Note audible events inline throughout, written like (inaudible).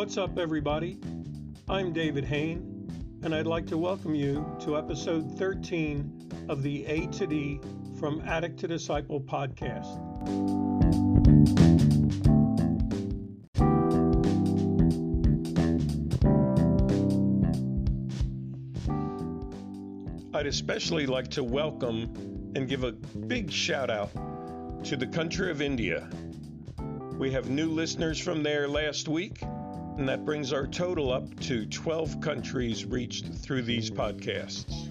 What's up, everybody? I'm David Hain, and I'd like to welcome you to episode 13 of the A to D from Addict to Disciple podcast. I'd especially like to welcome and give a big shout out to the country of India. We have new listeners from there last week, and that brings our total up to 12 countries reached through these podcasts.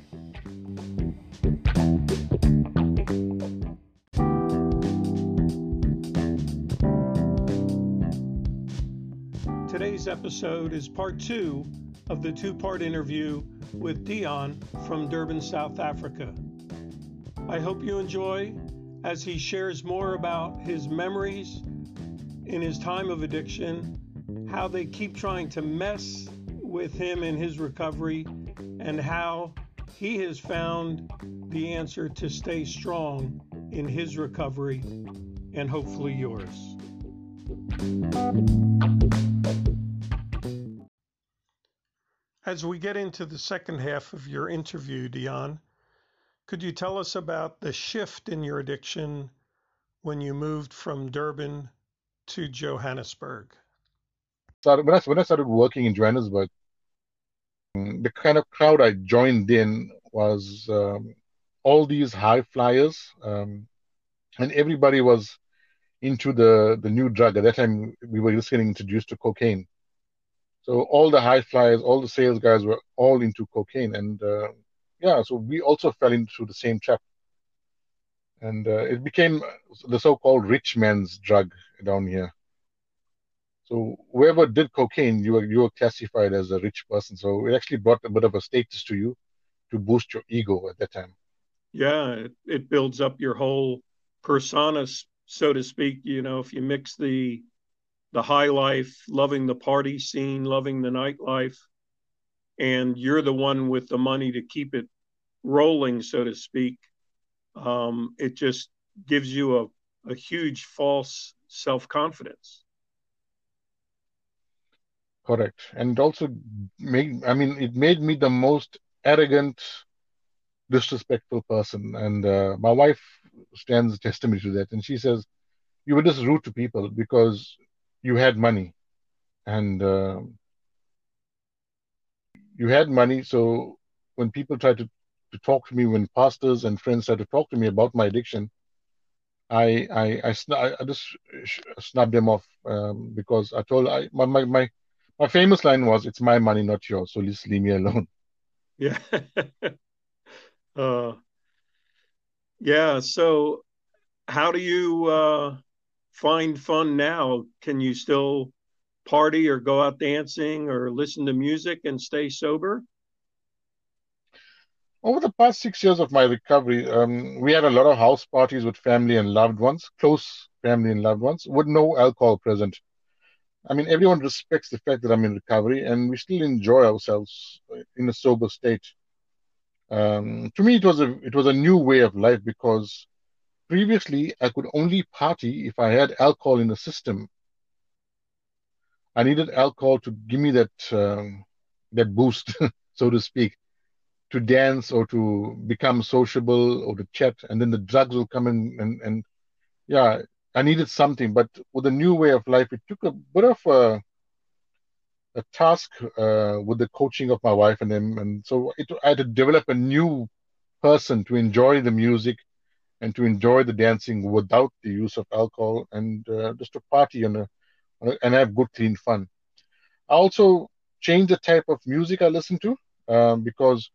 Today's episode is part two of the two part interview with Deon from Durban, South Africa. I hope you enjoy as he shares more about his memories in his time of addiction, how they keep trying to mess with him in his recovery, and how he has found the answer to stay strong in his recovery and hopefully yours. As we get into the second half of your interview, Deon, could you tell us about the shift in your addiction when you moved from Durban to Johannesburg? So when I, when I started working in Johannesburg, mm, the kind of crowd I joined in was um, all these high flyers, um, and everybody was into the the new drug. At that time, we were just getting introduced to cocaine. So all the high flyers, all the sales guys were all into cocaine, and uh, yeah, so we also fell into the same trap, and uh, it became the so-called rich man's drug down here. So whoever did cocaine, you were you were classified as a rich person. So it actually brought a bit of a status to you to boost your ego at that time. Yeah, it, it builds up your whole persona, so to speak. You know, if you mix the the high life, loving the party scene, loving the nightlife, and you're the one with the money to keep it rolling, so to speak. Um, it just gives you a, a huge false self confidence. Correct. And also made, I mean, it made me the most arrogant, disrespectful person. And uh, my wife stands testimony to that. And she says, You were just rude to people because you had money and uh, you had money so when people tried to, to talk to me when pastors and friends tried to talk to me about my addiction i i i, sn- I just snubbed them off um, because i told i my, my my my famous line was it's my money not yours so just leave me alone (laughs) yeah (laughs) uh yeah so how do you uh find fun now? Can you still party or go out dancing or listen to music and stay sober? Over the past six years of my recovery, um, we had a lot of house parties with family and loved ones, close family and loved ones, with no alcohol present. I mean, everyone respects the fact that I'm in recovery, and we still enjoy ourselves in a sober state. Um, to me, it was a it was a new way of life because Previously, I could only party if I had alcohol in the system. I needed alcohol to give me that um, that boost, (laughs) so to speak, to dance or to become sociable or to chat, and then the drugs will come in and and yeah, I needed something. But with a new way of life, it took a bit of a a task uh, with the coaching of my wife and them, and so it, I had to develop a new person to enjoy the music and to enjoy the dancing without the use of alcohol and uh, just to party and, and have good, clean fun. I also changed the type of music I listened to um, because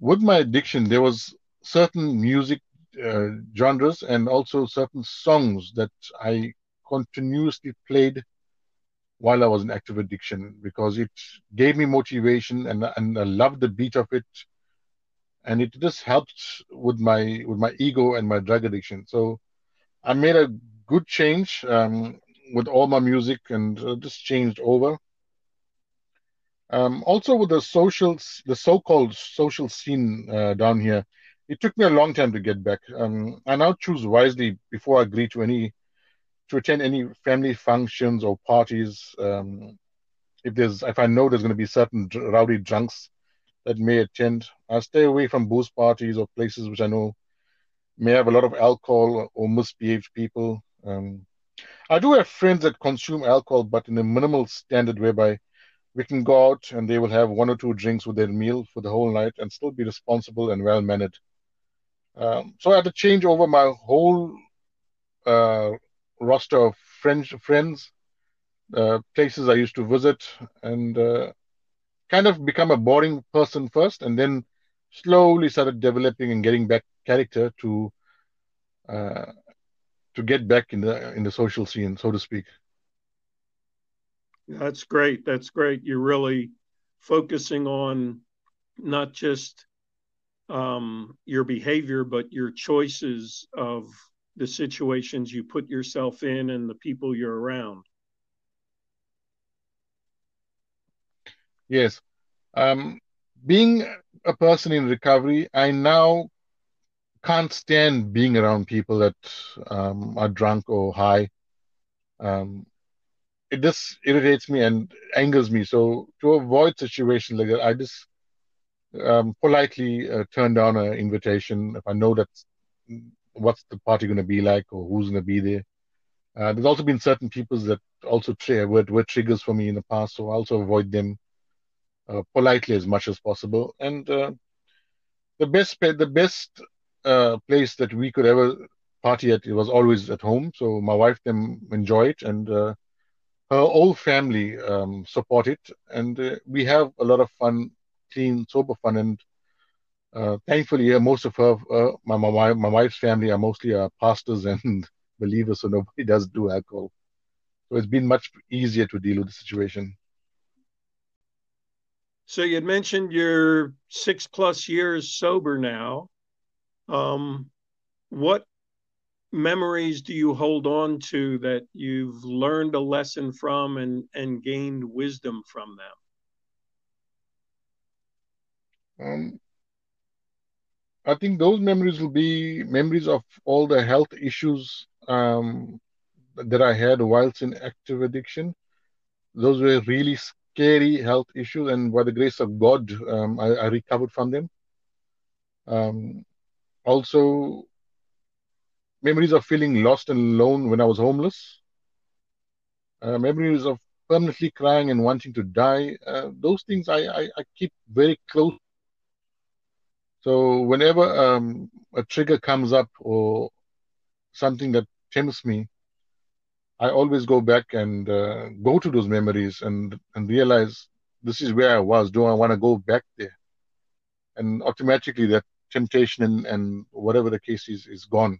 with my addiction, there was certain music uh, genres and also certain songs that I continuously played while I was in active addiction because it gave me motivation and, and I loved the beat of it and it just helped with my with my ego and my drug addiction. So I made a good change um, with all my music and uh, just changed over. Um, also with the social, the so-called social scene uh, down here, it took me a long time to get back. Um, I now choose wisely before I agree to any to attend any family functions or parties. Um, if there's if I know there's going to be certain rowdy drunks that may attend, I stay away from booze parties or places which I know may have a lot of alcohol or misbehaved people. Um, I do have friends that consume alcohol, but in a minimal standard whereby we can go out and they will have one or two drinks with their meal for the whole night and still be responsible and well mannered. Um, so I had to change over my whole uh, roster of friends, friends, uh, places I used to visit, and uh, kind of become a boring person first, and then slowly started developing and getting back character to uh, to get back in the in the social scene, so to speak. That's great. That's great. You're really focusing on not just um, your behavior, but your choices of the situations you put yourself in and the people you're around. Yes. Um, being a person in recovery, I now can't stand being around people that um, are drunk or high. Um, it just irritates me and angers me. So to avoid situations like that, I just um, politely uh, turn down an invitation if I know that what's the party going to be like or who's going to be there. Uh, there's also been certain people that also were, were triggers for me in the past, so I also avoid them uh, politely as much as possible. And uh, the best the best uh, place that we could ever party at it was always at home. So my wife them enjoy it, and uh, her whole family um, support it, and uh, we have a lot of fun, clean, sober fun, and uh, thankfully, most of her, uh, my, my my wife's family are mostly uh, pastors (laughs) and believers, so nobody does do alcohol. So it's been much easier to deal with the situation. So you had mentioned you're six plus years sober now. Um, what memories do you hold on to that you've learned a lesson from and, and gained wisdom from them? Um, I think those memories will be memories of all the health issues um, that I had whilst in active addiction. Those were really scary health issues, and by the grace of God, um, I, I, recovered from them. Um, also, memories of feeling lost and alone when I was homeless. Uh, memories of permanently crying and wanting to die. Uh, those things I, I, I keep very close so whenever um, a trigger comes up or something that tempts me, I always go back and uh, go to those memories and and realize this is where I was. Do I want to go back there? And automatically that temptation and, and whatever the case is is gone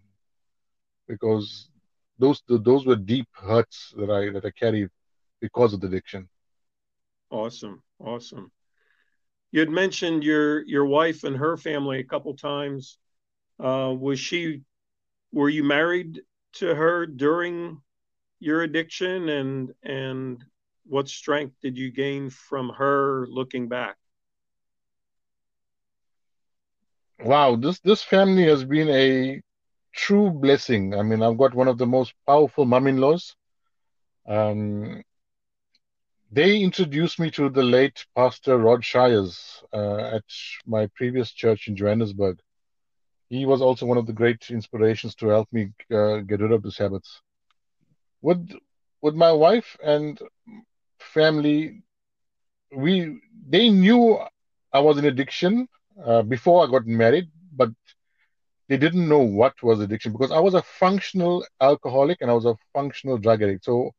because those those were deep hurts that I that I carry because of the addiction. Awesome, awesome you had mentioned your your wife and her family a couple times. Uh, was she? Were you married to her during your addiction, and and what strength did you gain from her looking back? Wow, this this family has been a true blessing. I mean, I've got one of the most powerful mom-in-laws. Um, they introduced me to the late Pastor Rod Shiers uh, at my previous church in Johannesburg. He was also one of the great inspirations to help me uh, get rid of these habits. With with my wife and family, we they knew I was in addiction uh, before I got married, but they didn't know what was addiction because I was a functional alcoholic and I was a functional drug addict. So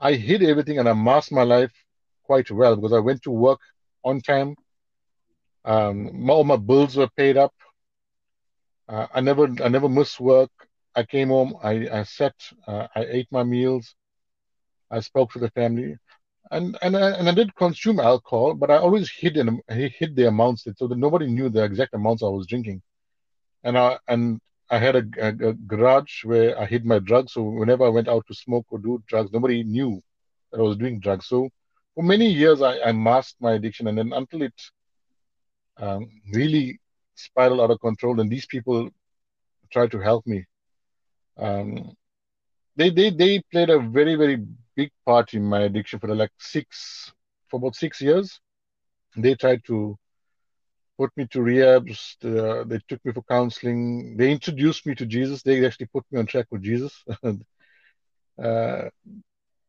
I hid everything and I masked my life quite well because I went to work on time. Um, all my bills were paid up. Uh, I never, I never missed work. I came home. I, I sat. Uh, I ate my meals. I spoke to the family, and and I, and I did consume alcohol, but I always hid in, hid the amounts so that nobody knew the exact amounts I was drinking. And I and I had a, a, a, garage where I hid my drugs. So whenever I went out to smoke or do drugs, nobody knew that I was doing drugs. So for many years, I, I masked my addiction, and then until it um, really spiraled out of control, and these people tried to help me. Um, they they they played a very very big part in my addiction for like six for about six years. They tried to put me to rehabs. They took me for counseling. They introduced me to Jesus. They actually put me on track with Jesus. (laughs) uh,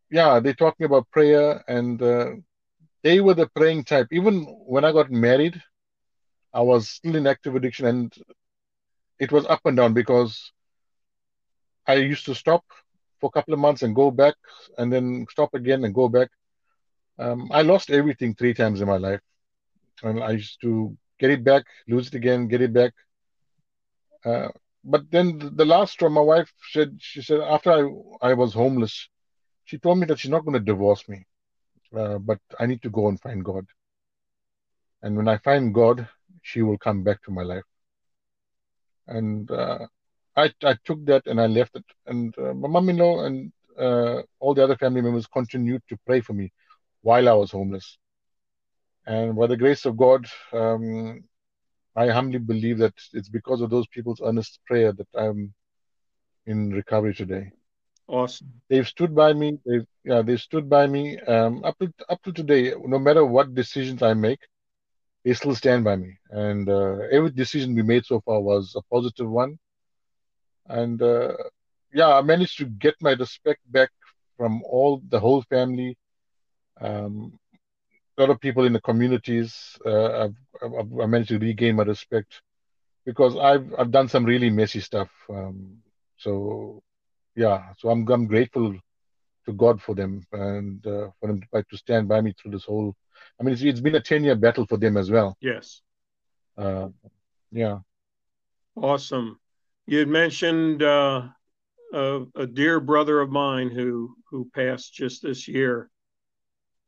yeah, they taught me about prayer, and uh, they were the praying type. Even when I got married, I was still in active addiction, and it was up and down because I used to stop for a couple of months and go back, and then stop again and go back. Um, I lost everything three times in my life, and I used to get it back, lose it again, get it back. Uh, but then the, last straw, my wife said, she said after I I was homeless, she told me that she's not going to divorce me, uh, but I need to go and find God. And when I find God, she will come back to my life. And uh, I, I took that and I left it. And uh, my mom-in-law and uh, all the other family members continued to pray for me while I was homeless. And by the grace of God, um, I humbly believe that it's because of those people's earnest prayer that I'm in recovery today. Awesome. They've stood by me. They've yeah, they've stood by me um, up to up to today. No matter what decisions I make, they still stand by me. And uh, every decision we made so far was a positive one. And uh, yeah, I managed to get my respect back from all the whole family. Um, a lot of people in the communities. Uh, I've, I've, I managed to regain my respect because I've I've done some really messy stuff. Um, so yeah, so I'm I'm grateful to God for them and uh, for them to, to stand by me through this whole. I mean, it's, it's been a ten year battle for them as well. Yes. Uh, yeah. Awesome. You had mentioned uh, a, a, dear brother of mine who who passed just this year,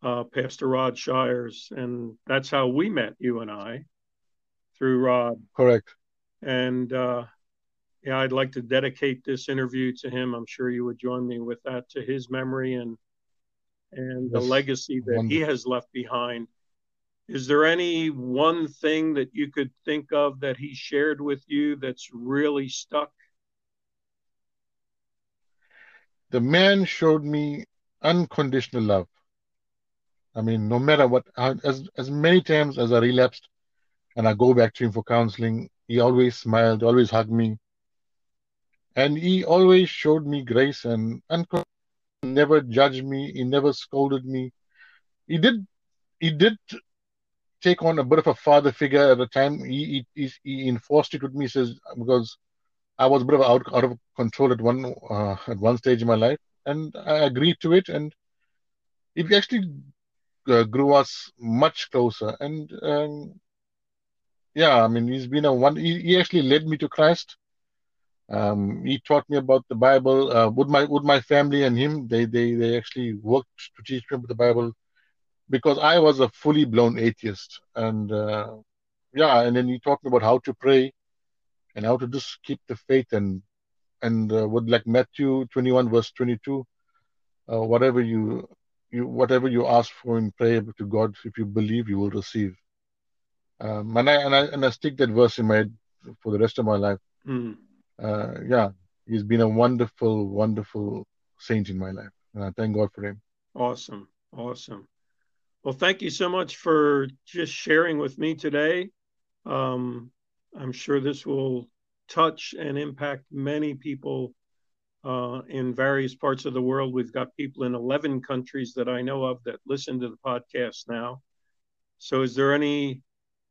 uh, Pastor Rod Shiers, and that's how we met you and I through Rod. Correct. And uh, yeah, I'd like to dedicate this interview to him. I'm sure you would join me with that to his memory and and the legacy that wonderful. he has left behind. Is there any one thing that you could think of that he shared with you that's really stuck? The man showed me unconditional love. I mean, no matter what, as as many times as I relapsed, and I go back to him for counseling, he always smiled, always hugged me, and he always showed me grace and, and never judged me. He never scolded me. He did, he did take on a bit of a father figure at the time. He, he, he enforced it with me, says, because I was a bit of out, out of control at one, uh, at one stage in my life. And I agreed to it. And it actually uh, grew us much closer. And, um, yeah, I mean, he's been a one, he, he actually led me to Christ um, he taught me about the Bible. Uh, with my with my family and him, they they they actually worked to teach me about the Bible because I was a fully blown atheist. And uh, yeah, and then he taught me about how to pray and how to just keep the faith and and uh, with like Matthew 21 verse 22, uh, whatever you you whatever you ask for in prayer to God, if you believe, you will receive. Um, and I and I and I stick that verse in my head for the rest of my life. Mm uh, yeah, he's been a wonderful, wonderful saint in my life. And I thank God for him. Awesome. Awesome. Well, thank you so much for just sharing with me today. Um, I'm sure this will touch and impact many people uh, in various parts of the world. We've got people in 11 countries that I know of that listen to the podcast now. So, is there any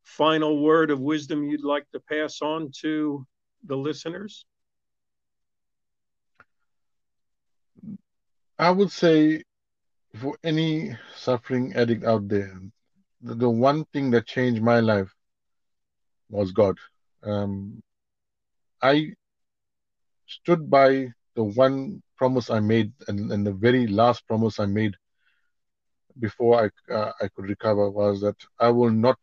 final word of wisdom you'd like to pass on to the listeners? I would say for any suffering addict out there, the, the one thing that changed my life was God. Um, I stood by the one promise I made, and, and the very last promise I made before I uh, I could recover was that I will not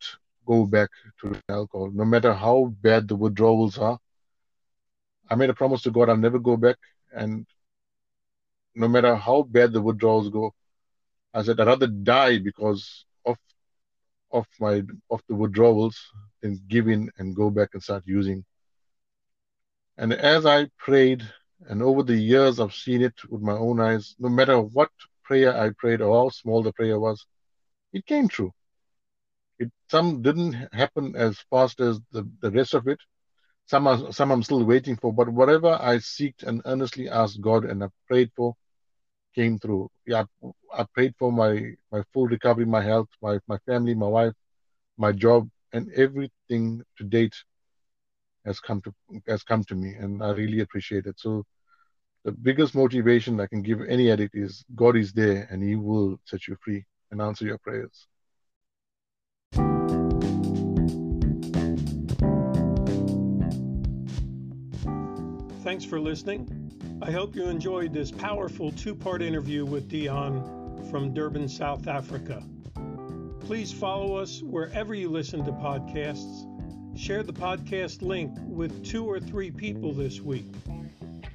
go back to alcohol, no matter how bad the withdrawals are. I made a promise to God I'll never go back. And no matter how bad the withdrawals go, I said I'd rather die because of of my of the withdrawals than give in and go back and start using. And as I prayed, and over the years I've seen it with my own eyes, no matter what prayer I prayed or how small the prayer was, it came true. It, some didn't happen as fast as the, the rest of it. Some are, some I'm still waiting for, but whatever I seeked and earnestly asked God and I prayed for came through. Yeah, I prayed for my, my full recovery, my health, my, my family, my wife, my job, and everything to date has come to has come to me, and I really appreciate it. So the biggest motivation I can give any addict is God is there and He will set you free and answer your prayers. Thanks for listening. I hope you enjoyed this powerful two part interview with Deon from Durban, South Africa. Please follow us wherever you listen to podcasts. Share the podcast link with two or three people this week.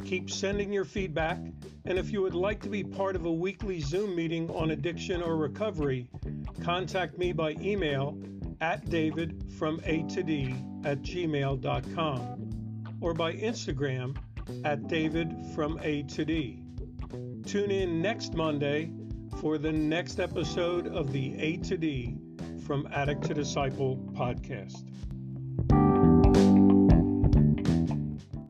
Keep sending your feedback, and if you would like to be part of a weekly Zoom meeting on addiction or recovery, contact me by email at david from a to d at gmail.com or by Instagram at David from A to D. Tune in next Monday for the next episode of the A to D from Addict to Disciple podcast.